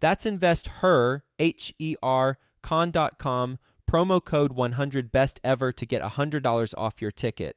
That's investher, H E R, con.com promo code 100 best ever to get $100 off your ticket.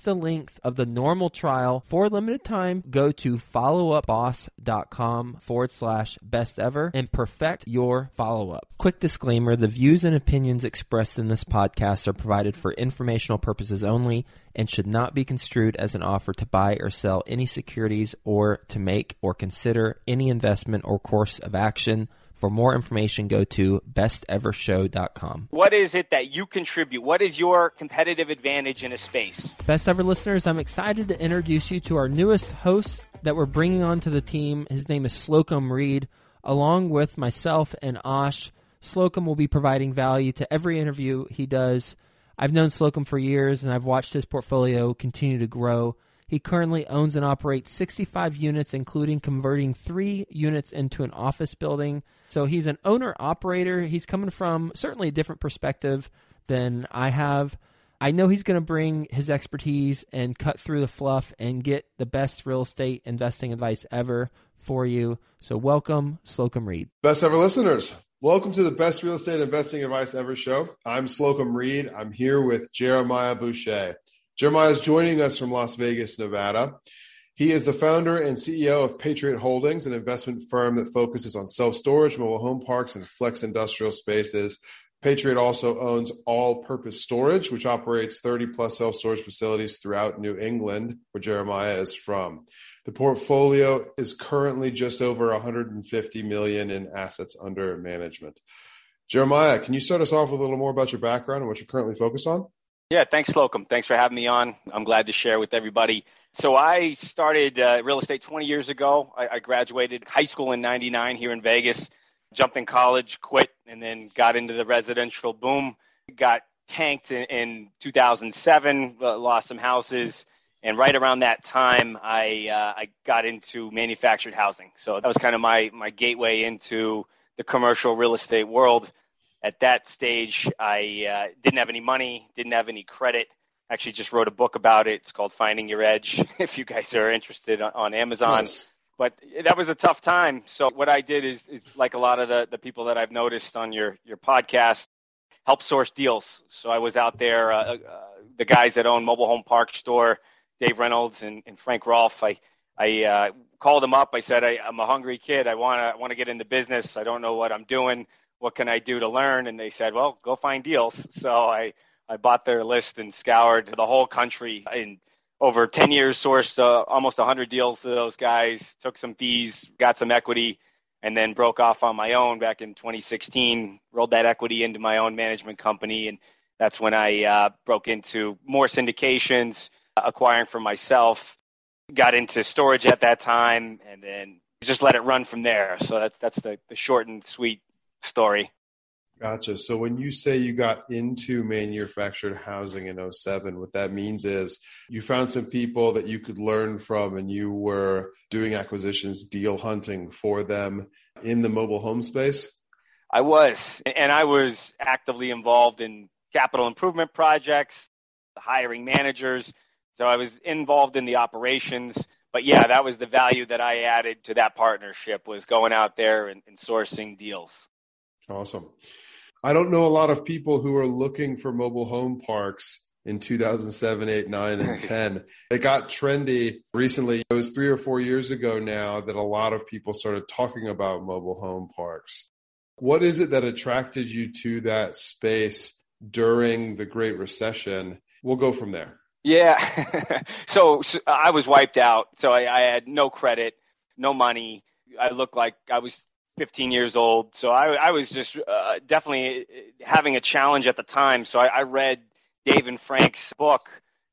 the length of the normal trial for a limited time. Go to followupboss.com forward slash best ever and perfect your follow up. Quick disclaimer the views and opinions expressed in this podcast are provided for informational purposes only and should not be construed as an offer to buy or sell any securities or to make or consider any investment or course of action. For more information, go to bestevershow.com. What is it that you contribute? What is your competitive advantage in a space? Best ever listeners, I'm excited to introduce you to our newest host that we're bringing onto the team. His name is Slocomb Reed, along with myself and Ash. Slocomb will be providing value to every interview he does. I've known Slocomb for years and I've watched his portfolio continue to grow. He currently owns and operates 65 units, including converting three units into an office building. So he's an owner operator. He's coming from certainly a different perspective than I have. I know he's going to bring his expertise and cut through the fluff and get the best real estate investing advice ever for you. So, welcome, Slocomb Reed. Best ever listeners. Welcome to the best real estate investing advice ever show. I'm Slocomb Reed. I'm here with Jeremiah Boucher. Jeremiah is joining us from Las Vegas, Nevada. He is the founder and CEO of Patriot Holdings, an investment firm that focuses on self storage, mobile home parks, and flex industrial spaces. Patriot also owns All Purpose Storage, which operates 30 plus self storage facilities throughout New England, where Jeremiah is from. The portfolio is currently just over 150 million in assets under management. Jeremiah, can you start us off with a little more about your background and what you're currently focused on? Yeah, thanks, Slocomb. Thanks for having me on. I'm glad to share with everybody. So I started uh, real estate 20 years ago. I, I graduated high school in '99 here in Vegas. Jumped in college, quit, and then got into the residential boom. Got tanked in, in 2007. Uh, lost some houses and right around that time, I uh, I got into manufactured housing. So that was kind of my my gateway into the commercial real estate world. At that stage, I uh, didn't have any money, didn't have any credit. Actually, just wrote a book about it. It's called Finding Your Edge. if you guys are interested on, on Amazon. Nice. But that was a tough time. So what I did is, is like a lot of the, the people that I've noticed on your, your podcast, help source deals. So I was out there, uh, uh, the guys that own Mobile Home Park Store, Dave Reynolds and, and Frank Rolfe. I I uh, called them up. I said, I, I'm a hungry kid. I want to want to get into business. I don't know what I'm doing. What can I do to learn? And they said, Well, go find deals. So I I bought their list and scoured the whole country in over 10 years, sourced uh, almost 100 deals to those guys, took some fees, got some equity, and then broke off on my own back in 2016. Rolled that equity into my own management company, and that's when I uh, broke into more syndications, acquiring for myself, got into storage at that time and then just let it run from there. So that's that's the, the short and sweet story. Gotcha. So when you say you got into manufactured housing in 07, what that means is you found some people that you could learn from and you were doing acquisitions, deal hunting for them in the mobile home space? I was. And I was actively involved in capital improvement projects, hiring managers, so I was involved in the operations, but yeah, that was the value that I added to that partnership was going out there and, and sourcing deals. Awesome. I don't know a lot of people who are looking for mobile home parks in 2007, 8, 9, and 10. it got trendy recently. It was three or four years ago now that a lot of people started talking about mobile home parks. What is it that attracted you to that space during the Great Recession? We'll go from there. Yeah. so, so, I was wiped out. So I, I, had no credit, no money. I looked like I was 15 years old. So I, I was just uh, definitely having a challenge at the time. So I, I read Dave and Frank's book,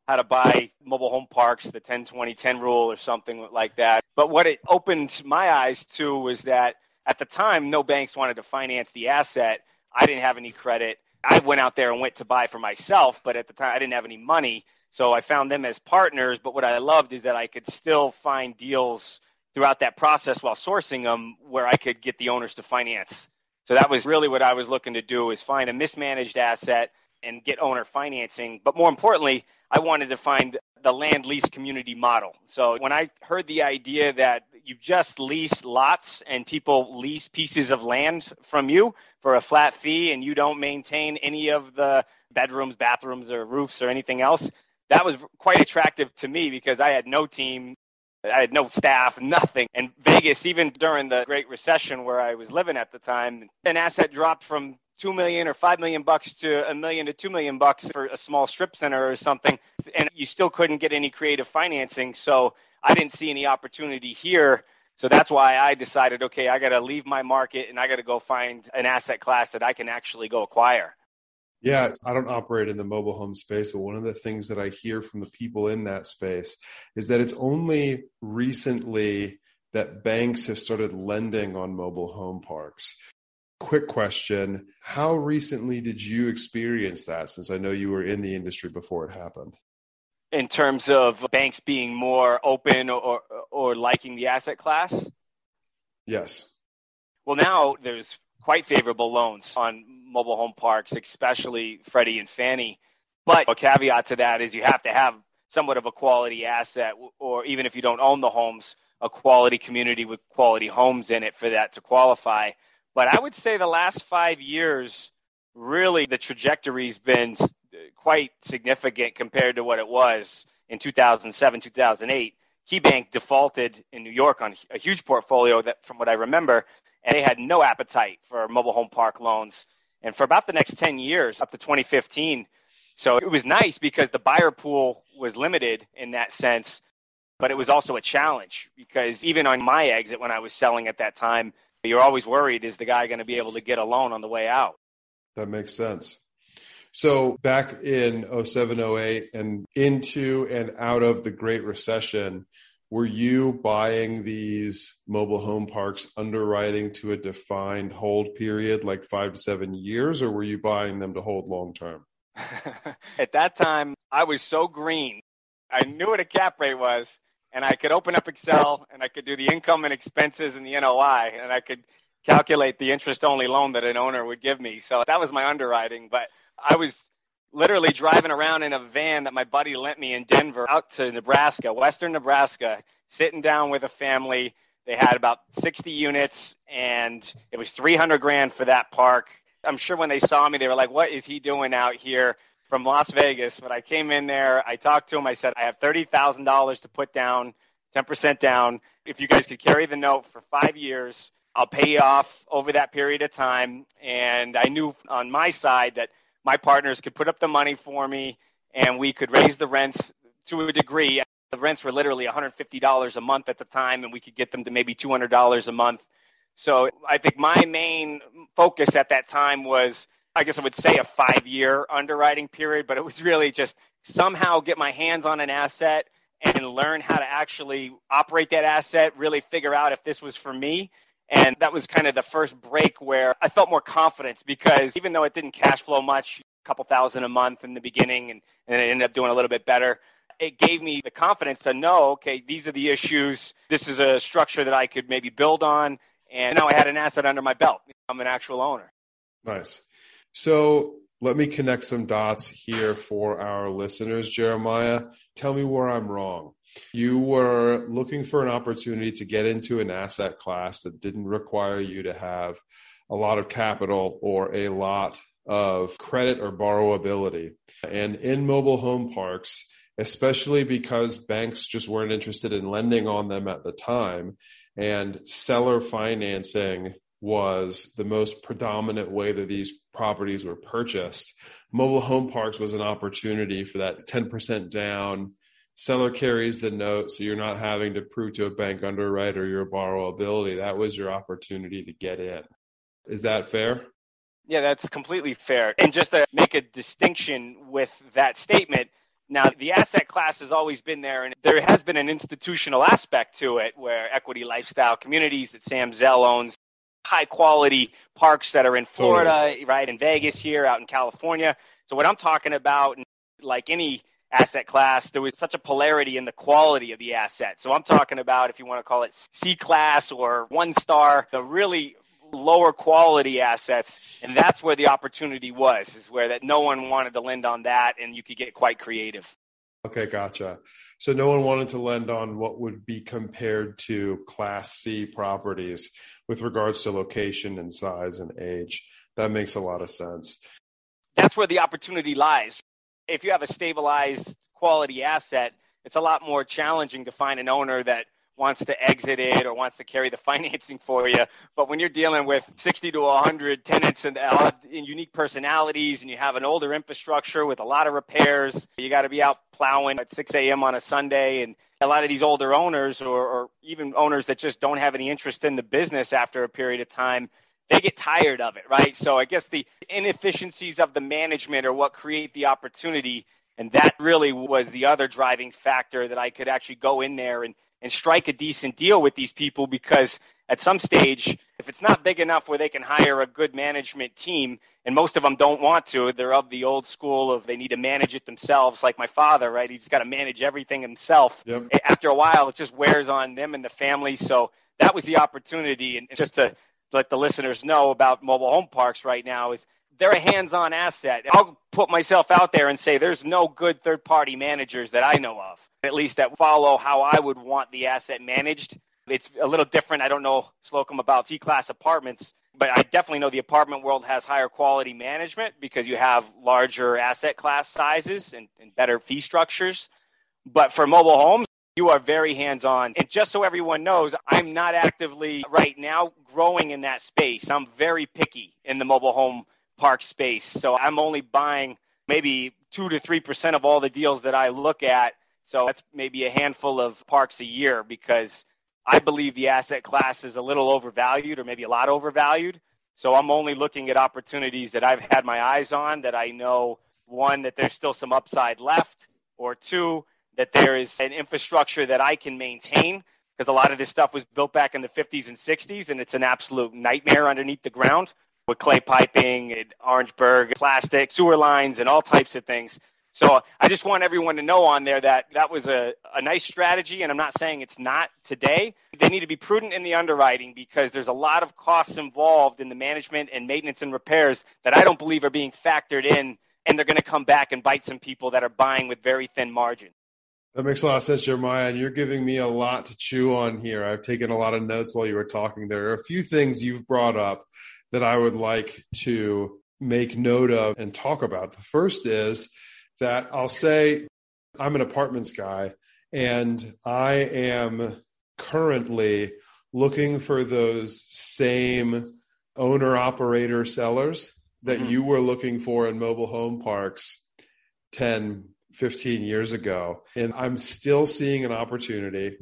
How to Buy Mobile Home Parks, the 10 20 10 rule or something like that. But what it opened my eyes to was that at the time, no banks wanted to finance the asset. I didn't have any credit. I went out there and went to buy for myself, but at the time I didn't have any money. So I found them as partners. But what I loved is that I could still find deals throughout that process while sourcing them where I could get the owners to finance. So that was really what I was looking to do is find a mismanaged asset and get owner financing. But more importantly, I wanted to find the land lease community model. So when I heard the idea that you just lease lots and people lease pieces of land from you for a flat fee and you don't maintain any of the bedrooms, bathrooms, or roofs or anything else, that was quite attractive to me because I had no team. I had no staff, nothing. And Vegas, even during the Great Recession where I was living at the time, an asset dropped from two million or five million bucks to a million to two million bucks for a small strip center or something, and you still couldn't get any creative financing. So I didn't see any opportunity here. So that's why I decided, okay, I got to leave my market and I got to go find an asset class that I can actually go acquire. Yeah, I don't operate in the mobile home space, but one of the things that I hear from the people in that space is that it's only recently that banks have started lending on mobile home parks. Quick question How recently did you experience that since I know you were in the industry before it happened? In terms of banks being more open or, or liking the asset class? Yes. Well, now there's quite favorable loans on mobile home parks, especially Freddie and Fannie. But a caveat to that is you have to have somewhat of a quality asset, or even if you don't own the homes, a quality community with quality homes in it for that to qualify. But I would say the last five years, really the trajectory's been quite significant compared to what it was in 2007, 2008. KeyBank defaulted in New York on a huge portfolio that, from what I remember, and they had no appetite for mobile home park loans. And for about the next 10 years, up to 2015, so it was nice because the buyer pool was limited in that sense, but it was also a challenge because even on my exit when I was selling at that time, you're always worried is the guy going to be able to get a loan on the way out? That makes sense. So back in 07, 08 and into and out of the Great Recession, were you buying these mobile home parks underwriting to a defined hold period like five to seven years or were you buying them to hold long term? At that time i was so green. I knew what a cap rate was and i could open up excel and i could do the income and expenses and the noi and i could calculate the interest only loan that an owner would give me. So that was my underwriting but i was literally driving around in a van that my buddy lent me in Denver out to Nebraska, western Nebraska, sitting down with a family. They had about 60 units and it was 300 grand for that park. I'm sure when they saw me, they were like, what is he doing out here from Las Vegas? But I came in there, I talked to him, I said, I have $30,000 to put down, 10% down. If you guys could carry the note for five years, I'll pay you off over that period of time. And I knew on my side that my partners could put up the money for me and we could raise the rents to a degree. The rents were literally $150 a month at the time, and we could get them to maybe $200 a month. So I think my main focus at that time was, I guess I would say a five year underwriting period, but it was really just somehow get my hands on an asset and learn how to actually operate that asset, really figure out if this was for me. And that was kind of the first break where I felt more confidence because even though it didn't cash flow much, a couple thousand a month in the beginning and, and it ended up doing a little bit better, it gave me the confidence to know, okay, these are the issues. This is a structure that I could maybe build on. And now I had an asset under my belt. I'm an actual owner. Nice. So let me connect some dots here for our listeners, Jeremiah. Tell me where I'm wrong. You were looking for an opportunity to get into an asset class that didn't require you to have a lot of capital or a lot of credit or borrowability. And in mobile home parks, especially because banks just weren't interested in lending on them at the time. And seller financing was the most predominant way that these properties were purchased. Mobile home parks was an opportunity for that 10% down. Seller carries the note, so you're not having to prove to a bank underwriter your borrowability. That was your opportunity to get in. Is that fair? Yeah, that's completely fair. And just to make a distinction with that statement, now, the asset class has always been there, and there has been an institutional aspect to it where equity lifestyle communities that Sam Zell owns, high quality parks that are in Florida, totally. right, in Vegas here, out in California. So, what I'm talking about, like any asset class, there was such a polarity in the quality of the asset. So, I'm talking about if you want to call it C class or one star, the really lower quality assets. And that's where the opportunity was is where that no one wanted to lend on that and you could get quite creative. Okay gotcha. So no one wanted to lend on what would be compared to class c properties with regards to location and size and age. That makes a lot of sense. That's where the opportunity lies if you have a stabilized quality asset it's a lot more challenging to find an owner that wants to exit it or wants to carry the financing for you. But when you're dealing with 60 to 100 tenants and, uh, unique personalities and you have an older infrastructure with a lot of repairs, you got to be out plowing at 6 a.m. on a Sunday. And a lot of these older owners or, or even owners that just don't have any interest in the business after a period of time, they get tired of it, right? So I guess the inefficiencies of the management are what create the opportunity. And that really was the other driving factor that I could actually go in there and and strike a decent deal with these people because at some stage, if it's not big enough where they can hire a good management team, and most of them don't want to, they're of the old school of they need to manage it themselves, like my father, right? He's got to manage everything himself. Yep. After a while, it just wears on them and the family. So that was the opportunity. And just to let the listeners know about mobile home parks right now is they're a hands-on asset. I'll put myself out there and say there's no good third-party managers that I know of at least that follow how I would want the asset managed. It's a little different. I don't know, Slocomb, about C class apartments, but I definitely know the apartment world has higher quality management because you have larger asset class sizes and, and better fee structures. But for mobile homes, you are very hands on. And just so everyone knows, I'm not actively right now growing in that space. I'm very picky in the mobile home park space. So I'm only buying maybe two to 3% of all the deals that I look at so that's maybe a handful of parks a year because I believe the asset class is a little overvalued or maybe a lot overvalued. So I'm only looking at opportunities that I've had my eyes on that I know one, that there's still some upside left, or two, that there is an infrastructure that I can maintain because a lot of this stuff was built back in the 50s and 60s and it's an absolute nightmare underneath the ground with clay piping and Orangeburg plastic sewer lines and all types of things. So I just want everyone to know on there that that was a, a nice strategy, and I'm not saying it's not today. They need to be prudent in the underwriting because there's a lot of costs involved in the management and maintenance and repairs that I don't believe are being factored in, and they're going to come back and bite some people that are buying with very thin margins. That makes a lot of sense, Jeremiah, and you're giving me a lot to chew on here. I've taken a lot of notes while you were talking. There are a few things you've brought up that I would like to make note of and talk about. The first is that I'll say I'm an apartments guy and I am currently looking for those same owner operator sellers that mm-hmm. you were looking for in mobile home parks 10, 15 years ago. And I'm still seeing an opportunity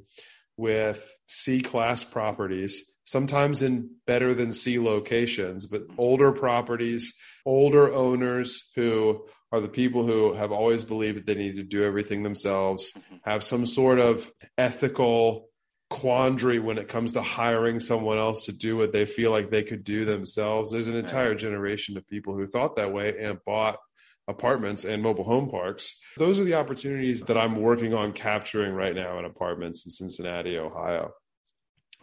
with C class properties, sometimes in better than C locations, but older properties, older owners who are the people who have always believed that they need to do everything themselves, mm-hmm. have some sort of ethical quandary when it comes to hiring someone else to do what they feel like they could do themselves. There's an entire generation of people who thought that way and bought apartments and mobile home parks. Those are the opportunities that I'm working on capturing right now in apartments in Cincinnati, Ohio.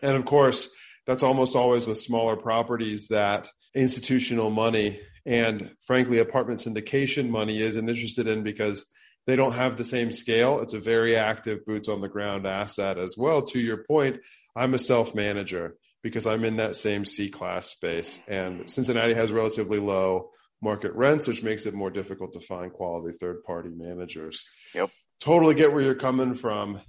And of course, that's almost always with smaller properties that institutional money and frankly apartment syndication money isn't interested in because they don't have the same scale. It's a very active boots on the ground asset as well. To your point, I'm a self manager because I'm in that same C class space. And Cincinnati has relatively low market rents, which makes it more difficult to find quality third party managers. Yep. Totally get where you're coming from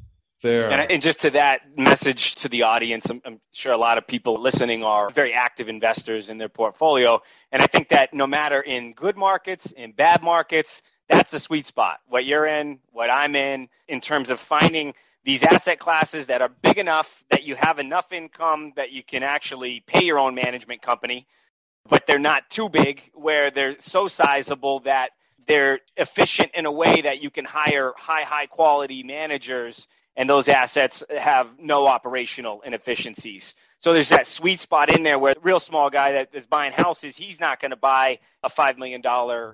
there. And, and, just to that message to the audience, I'm, I'm, sure a lot of people listening are very active investors in their portfolio. And I think that no matter in good markets, in bad markets, that's the sweet spot. What you're in, what I'm in, in terms of finding these asset classes that are big enough that you have enough income that you can actually pay your own management company, but they're not too big where they're so sizable that they're efficient in a way that you can hire high, high quality managers and those assets have no operational inefficiencies. So there's that sweet spot in there where the real small guy that is buying houses, he's not going to buy a $5 million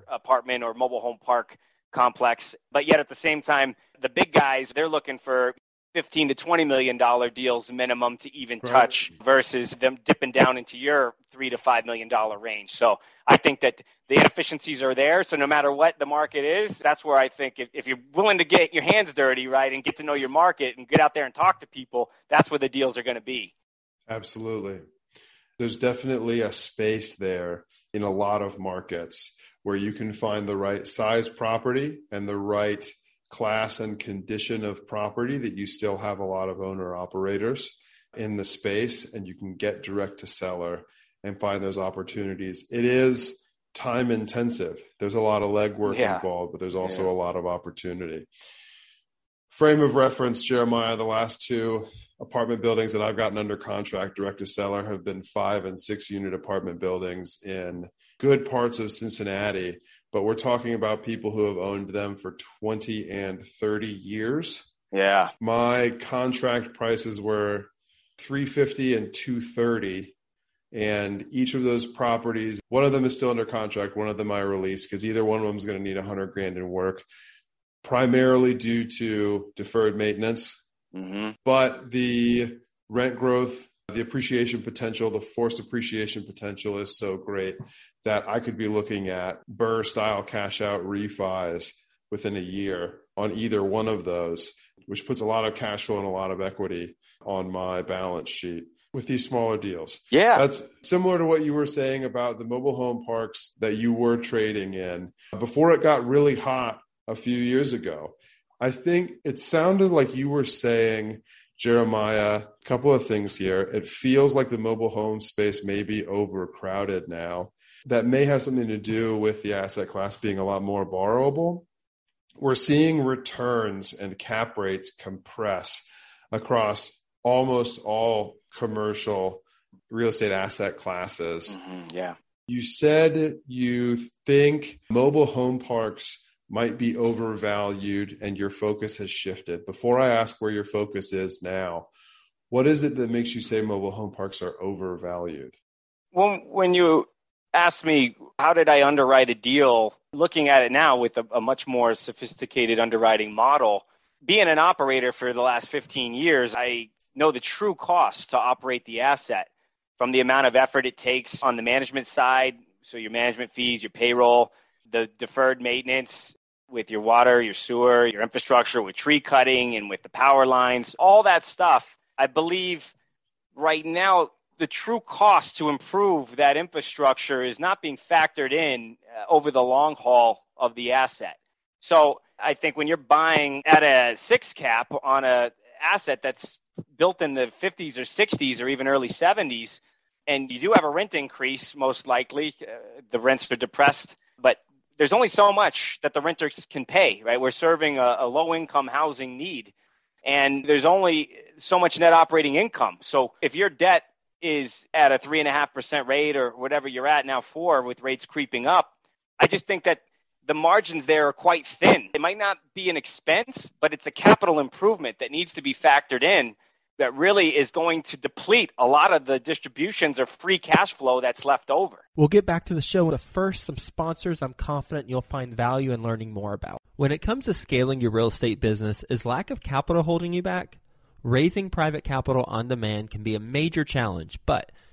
apartment or mobile home park complex. But yet at the same time, the big guys, they're looking for 15 to 20 million dollar deals minimum to even right. touch versus them dipping down into your 3 to 5 million dollar range. So I think that the inefficiencies are there. So no matter what the market is, that's where I think if, if you're willing to get your hands dirty, right, and get to know your market and get out there and talk to people, that's where the deals are going to be. Absolutely. There's definitely a space there in a lot of markets where you can find the right size property and the right class and condition of property that you still have a lot of owner operators in the space and you can get direct to seller and find those opportunities. It is time intensive. There's a lot of legwork yeah. involved, but there's also yeah. a lot of opportunity. Frame of reference, Jeremiah, the last two apartment buildings that I've gotten under contract direct to seller have been five and six unit apartment buildings in good parts of Cincinnati. But we're talking about people who have owned them for 20 and 30 years. Yeah. My contract prices were 350 and 230 and each of those properties one of them is still under contract one of them i release because either one of them is going to need 100 grand in work primarily due to deferred maintenance Mm-hmm. But the rent growth, the appreciation potential, the forced appreciation potential is so great that I could be looking at BRRRR style cash out refis within a year on either one of those, which puts a lot of cash flow and a lot of equity on my balance sheet with these smaller deals. Yeah. That's similar to what you were saying about the mobile home parks that you were trading in before it got really hot a few years ago. I think it sounded like you were saying, Jeremiah, a couple of things here. It feels like the mobile home space may be overcrowded now. That may have something to do with the asset class being a lot more borrowable. We're seeing returns and cap rates compress across almost all commercial real estate asset classes. Mm-hmm, yeah. You said you think mobile home parks might be overvalued and your focus has shifted. Before I ask where your focus is now, what is it that makes you say mobile home parks are overvalued? Well, when you asked me how did I underwrite a deal, looking at it now with a, a much more sophisticated underwriting model, being an operator for the last 15 years, I know the true cost to operate the asset from the amount of effort it takes on the management side, so your management fees, your payroll, the deferred maintenance, with your water, your sewer, your infrastructure, with tree cutting and with the power lines, all that stuff. I believe right now, the true cost to improve that infrastructure is not being factored in uh, over the long haul of the asset. So I think when you're buying at a six cap on a asset that's built in the 50s or 60s or even early 70s, and you do have a rent increase, most likely, uh, the rents are depressed, but there's only so much that the renters can pay, right? We're serving a, a low income housing need, and there's only so much net operating income. So if your debt is at a three and a half percent rate or whatever you're at now, four with rates creeping up, I just think that the margins there are quite thin. It might not be an expense, but it's a capital improvement that needs to be factored in that really is going to deplete a lot of the distributions or free cash flow that's left over. We'll get back to the show, but first, some sponsors I'm confident you'll find value in learning more about. When it comes to scaling your real estate business, is lack of capital holding you back? Raising private capital on demand can be a major challenge, but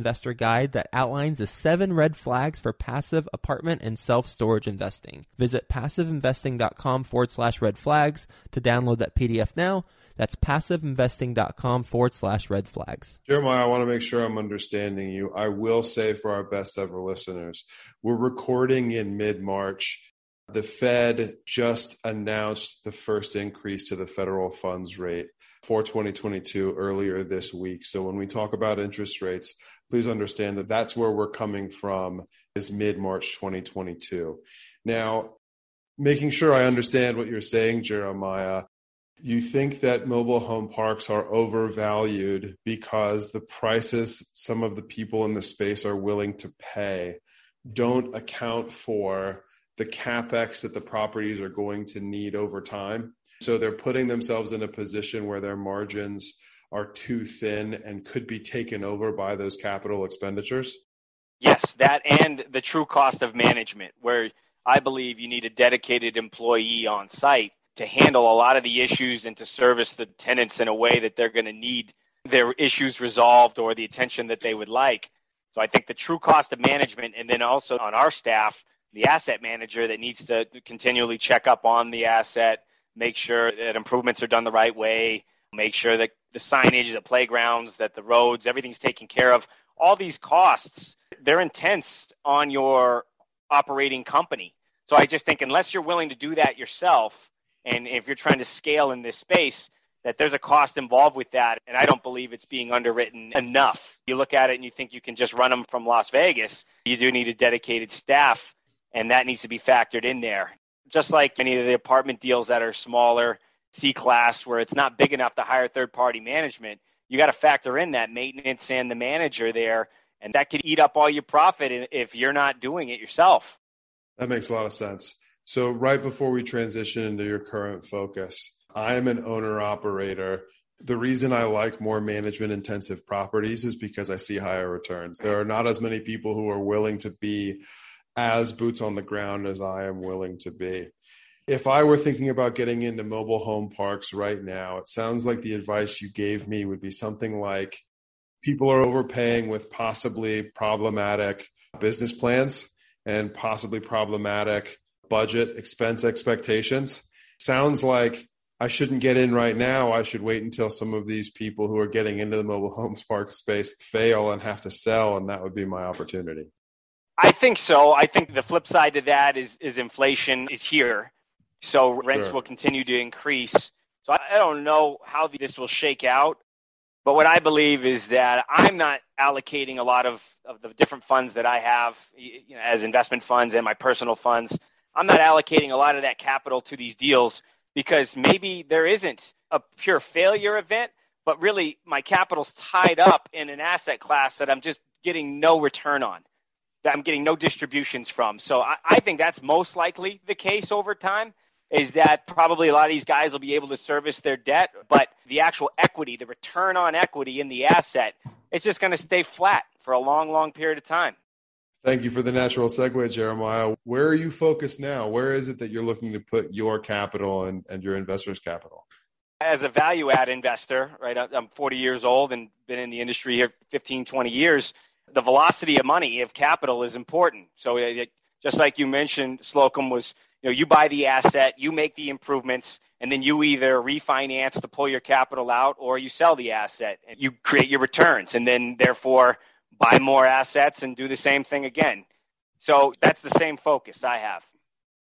investor guide that outlines the seven red flags for passive apartment and self storage investing. Visit passiveinvesting.com forward slash red flags to download that PDF now. That's passiveinvesting.com forward slash red flags. Jeremiah, I want to make sure I'm understanding you. I will say for our best ever listeners, we're recording in mid March. The Fed just announced the first increase to the federal funds rate for 2022 earlier this week. So when we talk about interest rates, please understand that that's where we're coming from is mid March 2022. Now, making sure I understand what you're saying, Jeremiah, you think that mobile home parks are overvalued because the prices some of the people in the space are willing to pay don't account for the capex that the properties are going to need over time. So they're putting themselves in a position where their margins are too thin and could be taken over by those capital expenditures? Yes, that and the true cost of management, where I believe you need a dedicated employee on site to handle a lot of the issues and to service the tenants in a way that they're going to need their issues resolved or the attention that they would like. So I think the true cost of management, and then also on our staff, the asset manager that needs to continually check up on the asset, make sure that improvements are done the right way, make sure that the signage, the playgrounds, that the roads, everything's taken care of. All these costs, they're intense on your operating company. So I just think unless you're willing to do that yourself, and if you're trying to scale in this space, that there's a cost involved with that, and I don't believe it's being underwritten enough. You look at it and you think you can just run them from Las Vegas. You do need a dedicated staff, and that needs to be factored in there. Just like many of the apartment deals that are smaller, C class where it's not big enough to hire third party management, you got to factor in that maintenance and the manager there. And that could eat up all your profit if you're not doing it yourself. That makes a lot of sense. So, right before we transition into your current focus, I am an owner operator. The reason I like more management intensive properties is because I see higher returns. There are not as many people who are willing to be as boots on the ground as I am willing to be if I were thinking about getting into mobile home parks right now, it sounds like the advice you gave me would be something like people are overpaying with possibly problematic business plans and possibly problematic budget expense expectations. Sounds like I shouldn't get in right now. I should wait until some of these people who are getting into the mobile homes park space fail and have to sell, and that would be my opportunity. I think so. I think the flip side to that is is inflation is here, so rents sure. will continue to increase. So I don't know how this will shake out, but what I believe is that I'm not allocating a lot of, of the different funds that I have you know, as investment funds and my personal funds. I'm not allocating a lot of that capital to these deals because maybe there isn't a pure failure event, but really my capital's tied up in an asset class that I'm just getting no return on that I'm getting no distributions from. So I, I think that's most likely the case over time is that probably a lot of these guys will be able to service their debt, but the actual equity, the return on equity in the asset, it's just going to stay flat for a long, long period of time. Thank you for the natural segue, Jeremiah. Where are you focused now? Where is it that you're looking to put your capital and, and your investors' capital? As a value add investor, right, I'm 40 years old and been in the industry here 15, 20 years the velocity of money of capital is important. So it, just like you mentioned, Slocomb was, you know, you buy the asset, you make the improvements, and then you either refinance to pull your capital out or you sell the asset and you create your returns and then therefore buy more assets and do the same thing again. So that's the same focus I have.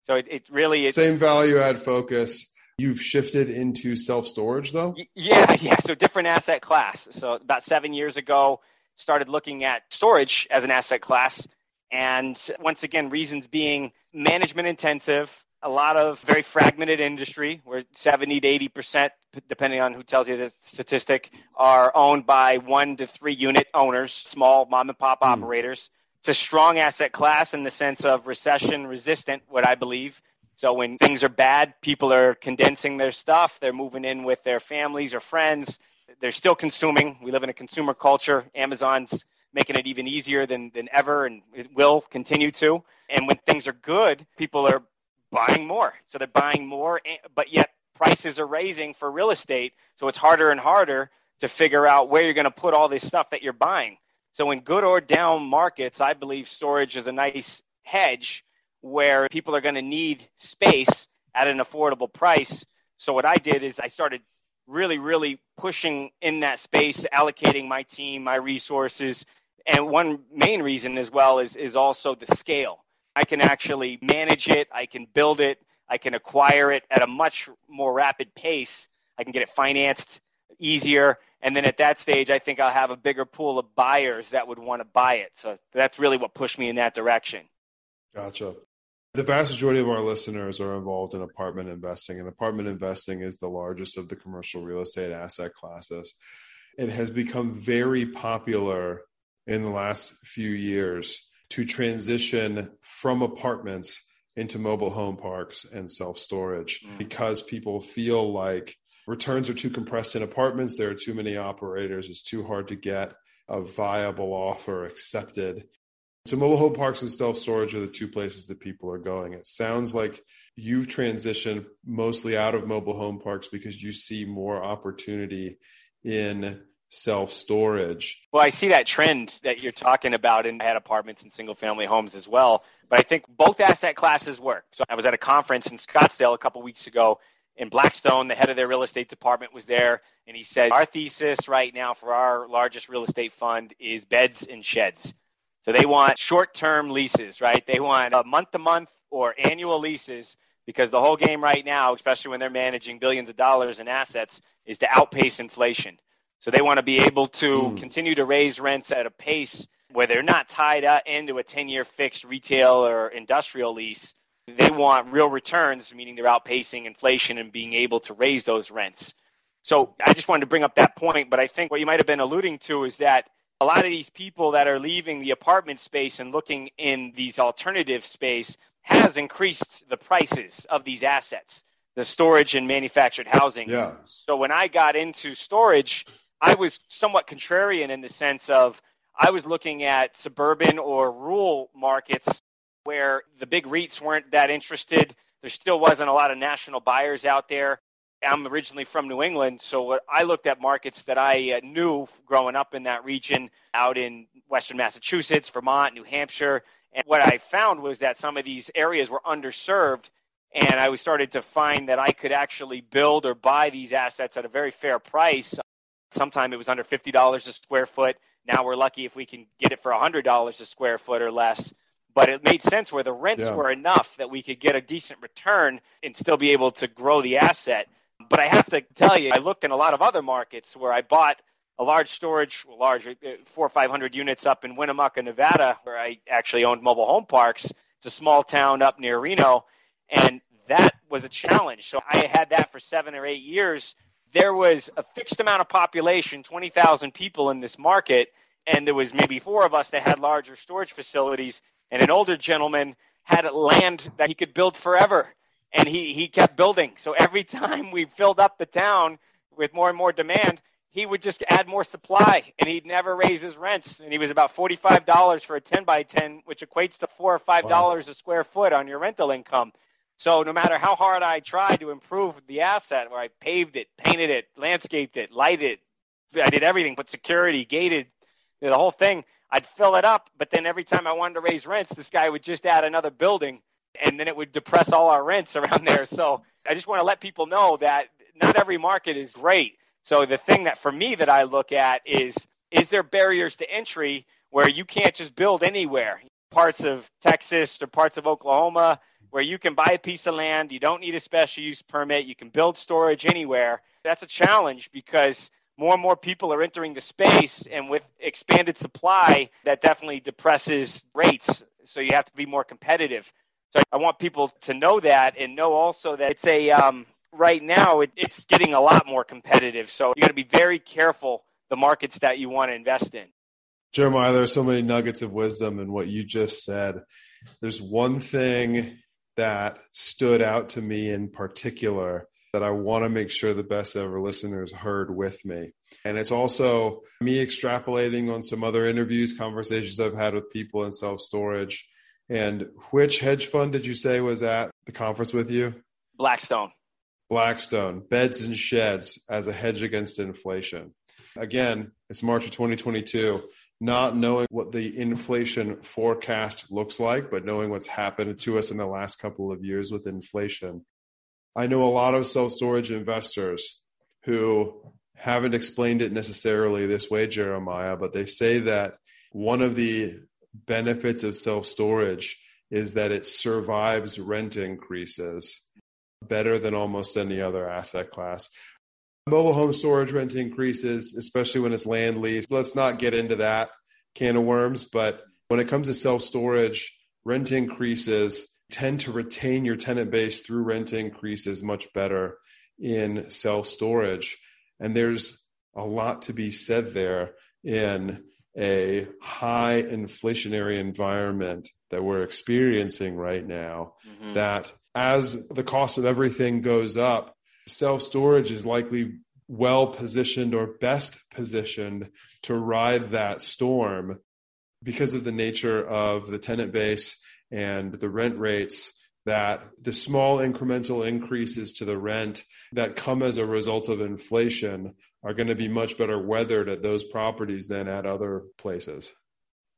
So it, it really is same value add focus. You've shifted into self storage though? Yeah, yeah. So different asset class. So about seven years ago, started looking at storage as an asset class. And once again, reasons being management intensive, a lot of very fragmented industry where 70 to 80%, depending on who tells you the statistic, are owned by one to three unit owners, small mom and pop mm. operators. It's a strong asset class in the sense of recession resistant, what I believe. So when things are bad, people are condensing their stuff. They're moving in with their families or friends they're still consuming. We live in a consumer culture. Amazon's making it even easier than, than ever, and it will continue to. And when things are good, people are buying more. So they're buying more, but yet prices are raising for real estate. So it's harder and harder to figure out where you're going to put all this stuff that you're buying. So in good or down markets, I believe storage is a nice hedge where people are going to need space at an affordable price. So what I did is I started really, really pushing in that space, allocating my team, my resources. And one main reason as well is, is also the scale. I can actually manage it, I can build it, I can acquire it at a much more rapid pace. I can get it financed easier. And then at that stage, I think I'll have a bigger pool of buyers that would want to buy it. So that's really what pushed me in that direction. Gotcha. The vast majority of our listeners are involved in apartment investing, and apartment investing is the largest of the commercial real estate asset classes. It has become very popular in the last few years to transition from apartments into mobile home parks and self storage mm. because people feel like returns are too compressed in apartments, there are too many operators, it's too hard to get a viable offer accepted. So mobile home parks and self storage are the two places that people are going. It sounds like you've transitioned mostly out of mobile home parks because you see more opportunity in self storage. Well, I see that trend that you're talking about in head apartments and single family homes as well. But I think both asset classes work. So I was at a conference in Scottsdale a couple weeks ago in Blackstone, the head of their real estate department was there, and he said, Our thesis right now for our largest real estate fund is beds and sheds. So they want short term leases, right? They want a month to month or annual leases because the whole game right now, especially when they're managing billions of dollars in assets, is to outpace inflation. So they want to be able to mm. continue to raise rents at a pace where they're not tied up into a 10 year fixed retail or industrial lease. They want real returns, meaning they're outpacing inflation and being able to raise those rents. So I just wanted to bring up that point, but I think what you might have been alluding to is that a lot of these people that are leaving the apartment space and looking in these alternative space has increased the prices of these assets, the storage and manufactured housing. Yeah. So when I got into storage, I was somewhat contrarian in the sense of I was looking at suburban or rural markets where the big REITs weren't that interested. There still wasn't a lot of national buyers out there. I'm originally from New England, so I looked at markets that I uh, knew growing up in that region out in western Massachusetts, Vermont, New Hampshire. And what I found was that some of these areas were underserved And I was started to find that I could actually build or buy these assets at a very fair price. Sometime it was under $50 a square foot. Now we're lucky if we can get it for $100 a square foot or less. But it made sense where the rents yeah. were enough that we could get a decent return and still be able to grow the asset. But I have to tell you, I looked in a lot of other markets where I bought a large storage, large uh, four or five hundred units up in Winnemucca, Nevada, where I actually owned mobile home parks. It's a small town up near Reno, and that was a challenge. So I had that for seven or eight years. There was a fixed amount of population, twenty thousand people in this market, and there was maybe four of us that had larger storage facilities, and an older gentleman had land that he could build forever and he, he kept building. So every time we filled up the town with more and more demand, he would just add more supply and he'd never raise his rents. And he was about $45 for a 10 by 10, which equates to four or $5 wow. a square foot on your rental income. So no matter how hard I tried to improve the asset, where I paved it, painted it, landscaped it, lighted, I did everything, put security, gated, the whole thing, I'd fill it up. But then every time I wanted to raise rents, this guy would just add another building and then it would depress all our rents around there. So I just want to let people know that not every market is great. So the thing that for me that I look at is is there barriers to entry where you can't just build anywhere? Parts of Texas or parts of Oklahoma where you can buy a piece of land, you don't need a special use permit, you can build storage anywhere. That's a challenge because more and more people are entering the space and with expanded supply that definitely depresses rates. So you have to be more competitive. So I want people to know that and know also that it's a um, right now it, it's getting a lot more competitive. So you got to be very careful the markets that you want to invest in. Jeremiah, there's so many nuggets of wisdom in what you just said. There's one thing that stood out to me in particular that I want to make sure the best ever listeners heard with me. And it's also me extrapolating on some other interviews, conversations I've had with people in self storage and which hedge fund did you say was at the conference with you? Blackstone. Blackstone, beds and sheds as a hedge against inflation. Again, it's March of 2022. Not knowing what the inflation forecast looks like, but knowing what's happened to us in the last couple of years with inflation. I know a lot of self storage investors who haven't explained it necessarily this way, Jeremiah, but they say that one of the benefits of self storage is that it survives rent increases better than almost any other asset class. Mobile home storage rent increases, especially when it's land lease. Let's not get into that can of worms, but when it comes to self storage, rent increases tend to retain your tenant base through rent increases much better in self storage. And there's a lot to be said there in a high inflationary environment that we're experiencing right now, mm-hmm. that as the cost of everything goes up, self storage is likely well positioned or best positioned to ride that storm because of the nature of the tenant base and the rent rates that the small incremental increases to the rent that come as a result of inflation are going to be much better weathered at those properties than at other places.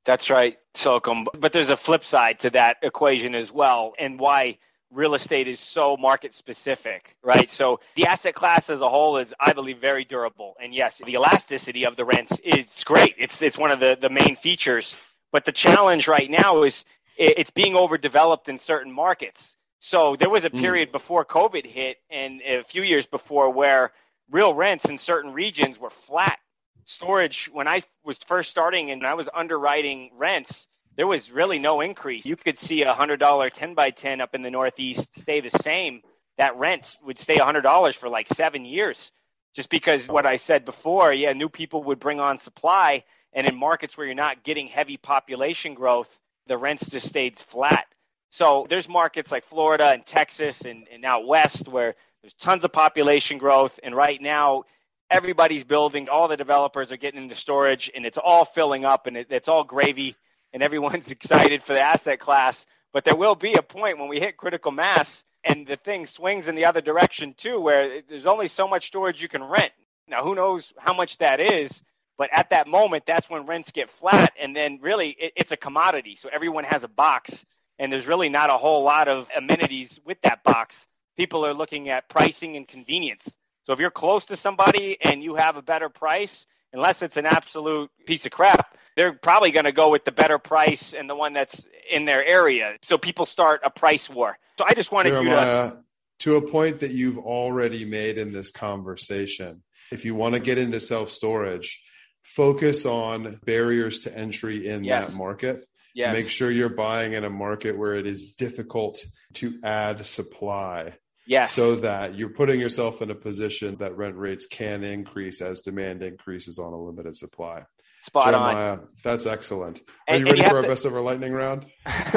That's right, Slocomb. But there's a flip side to that equation as well, and why real estate is so market specific, right? So the asset class as a whole is, I believe, very durable. And yes, the elasticity of the rents is great. It's it's one of the, the main features. But the challenge right now is it's being overdeveloped in certain markets. So there was a hmm. period mm. before COVID hit and a few years before where real rents in certain regions were flat. Storage, when I was first starting and I was underwriting rents, there was really no increase. You could see a $100 10 by 10 up in the Northeast stay the same. That rent would stay $100 for like seven years. Just because what I said before, yeah, new people would bring on supply. And in markets where you're not getting heavy population growth, the rents just stayed flat. So there's markets like Florida and Texas and, and out west where there's tons of population growth. And right now, everybody's building, all the developers are getting into storage, and it's all filling up, and it, it's all gravy, and everyone's excited for the asset class. But there will be a point when we hit critical mass and the thing swings in the other direction too, where there's only so much storage you can rent. Now, who knows how much that is? But at that moment, that's when rents get flat, and then really it, it's a commodity. So everyone has a box, and there's really not a whole lot of amenities with that box. People are looking at pricing and convenience. So if you're close to somebody and you have a better price, unless it's an absolute piece of crap, they're probably going to go with the better price and the one that's in their area. So people start a price war. So I just wanted Jeremiah, you to. To a point that you've already made in this conversation, if you want to get into self storage, focus on barriers to entry in Yes. that market. Yes. Make sure you're buying in a market where it is difficult to add supply yes. so that you're putting yourself in a position that rent rates can increase as demand increases on a limited supply. Spot on. Jeremiah, that's excellent. Are And- you ready you for our to- best ever lightning round?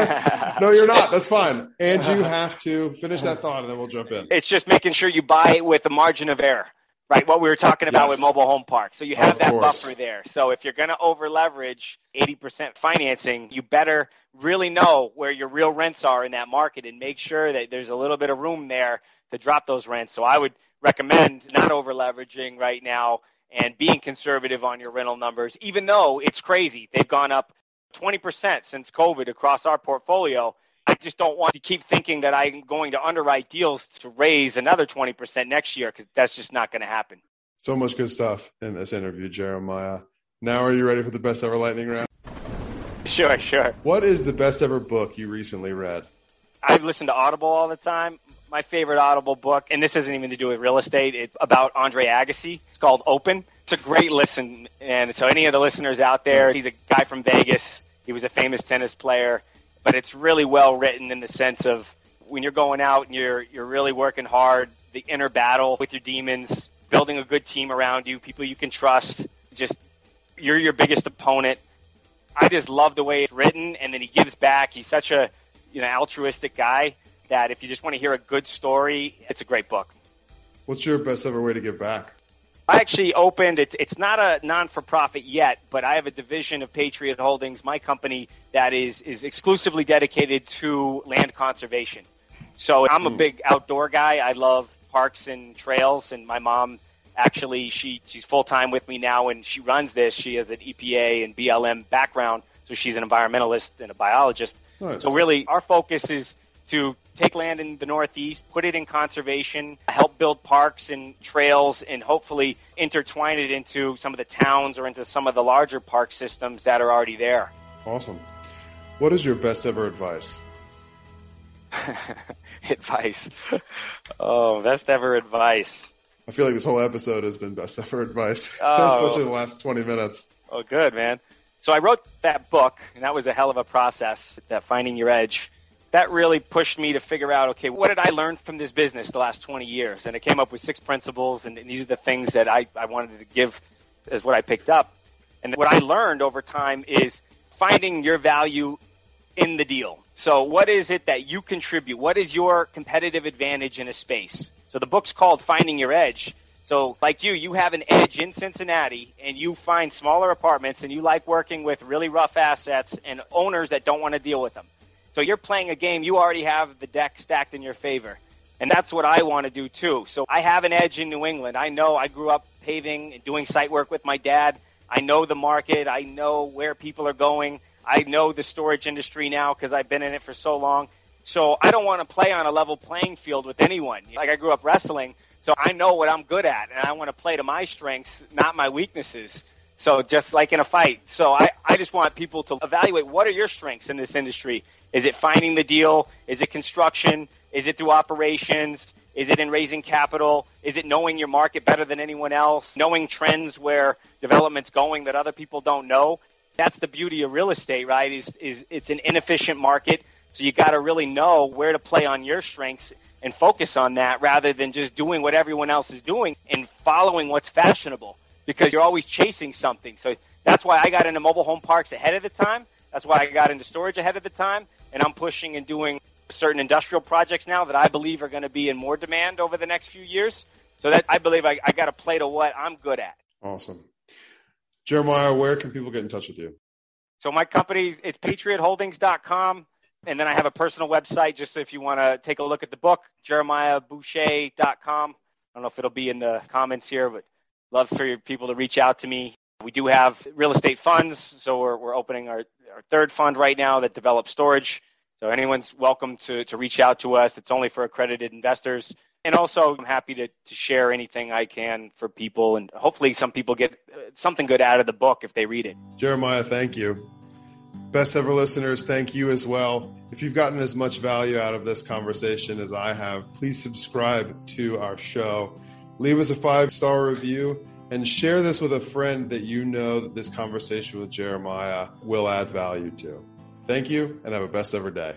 no, you're not. That's fine. And you have to finish that thought and then we'll jump in. It's just making sure you buy with a margin of error, right? What we were talking about Yes. with mobile home parks. So you have Of that course. buffer there. So if you're going to over leverage 80% financing, you better really know where your real rents are in that market and make sure that there's a little bit of room there to drop those rents. So I would recommend not over leveraging right now and being conservative on your rental numbers, even though it's crazy. They've gone up 20% since COVID across our portfolio. I just don't want to keep thinking that I'm going to underwrite deals to raise another 20% next year because that's just not going to happen. So much good stuff in this interview, Jeremiah. Now, are you ready for the best ever lightning round? Sure, sure. What is the best ever book you recently read? I listen to Audible all the time. My favorite Audible book, and this isn't even to do with real estate, it's about Andre Agassi. It's called Open. It's a great listen. And so, any of the listeners out there, he's a guy from Vegas. He was a famous tennis player, but it's really well written in the sense of when you're going out and you're, you're really working hard, the inner battle with your demons, building a good team around you, people you can trust, just you're your biggest opponent. I just love the way it's written, and then he gives back. He's such a you know altruistic guy that if you just want to hear a good story, it's a great book. What's your best ever way to give back? I actually opened it. It's not a non for profit yet, but I have a division of Patriot Holdings, my company, that is is exclusively dedicated to land conservation. So I'm a hmm. big outdoor guy. I love parks and trails, and my mom actually she she's full time with me now, and she runs this. She has an EPA and BLM background, so she's an environmentalist and a biologist. Nice. So really, our focus is to take land in the Northeast, put it in conservation, help build parks and trails, and hopefully intertwine it into some of the towns or into some of the larger park systems that are already there. Awesome. What is your best ever advice? advice. Oh, best ever advice. I feel like this whole episode has been best ever advice, Oh. especially the last 20 minutes. Oh, good, man. So I wrote that book, and that was a hell of a process, that Finding Your Edge. That really pushed me to figure out, okay, what did I learn from this business the last 20 years? And I came up with six principles, and these are the things that I, I wanted to give as what I picked up. And what I learned over time is finding your value in the deal. So what is it that you contribute? What is your competitive advantage in a space? So the book's called Finding Your Edge. So like you, you have an edge in Cincinnati and you find smaller apartments and you like working with really rough assets and owners that don't want to deal with them. So you're playing a game, you already have the deck stacked in your favor. And that's what I want to do too. So I have an edge in New England. I know I grew up paving and doing site work with my dad. I know the market. I know where people are going. I know the storage industry now because I've been in it for so long. So I don't want to play on a level playing field with anyone. Like I grew up wrestling, so I know what I'm good at, and I want to play to my strengths, not my weaknesses. So just like in a fight. So I, I just want people to evaluate what are your strengths in this industry. Is it finding the deal? Is it construction? Is it through operations? Is it in raising capital? Is it knowing your market better than anyone else? Knowing trends where development's going that other people don't know? That's the beauty of real estate, right? Is is it's an inefficient market, so you got to really know where to play on your strengths and focus on that rather than just doing what everyone else is doing and following what's fashionable because you're always chasing something. So that's why I got into mobile home parks ahead of the time. That's why I got into storage ahead of the time, and I'm pushing and doing certain industrial projects now that I believe are going to be in more demand over the next few years. So that I believe I, I got to play to what I'm good at. Awesome. Jeremiah, where can people get in touch with you? So my company, it's patriotholdings.com. And then I have a personal website just so if you want to take a look at the book, jeremiahboucher.com. I don't know if it'll be in the comments here, but love for your people to reach out to me. We do have real estate funds, so we're, we're opening our, our third fund right now that develops storage So anyone's welcome to, to reach out to us. It's only for accredited investors. And also, I'm happy to, to share anything I can for people. And hopefully, some people get uh, something good out of the book if they read it. Jeremiah, thank you. Best ever listeners, thank you as well. If you've gotten as much value out of this conversation as I have, please subscribe to our show. Leave us a five star review and share this with a friend that you know that this conversation with Jeremiah will add value to. Thank you and have a best ever day.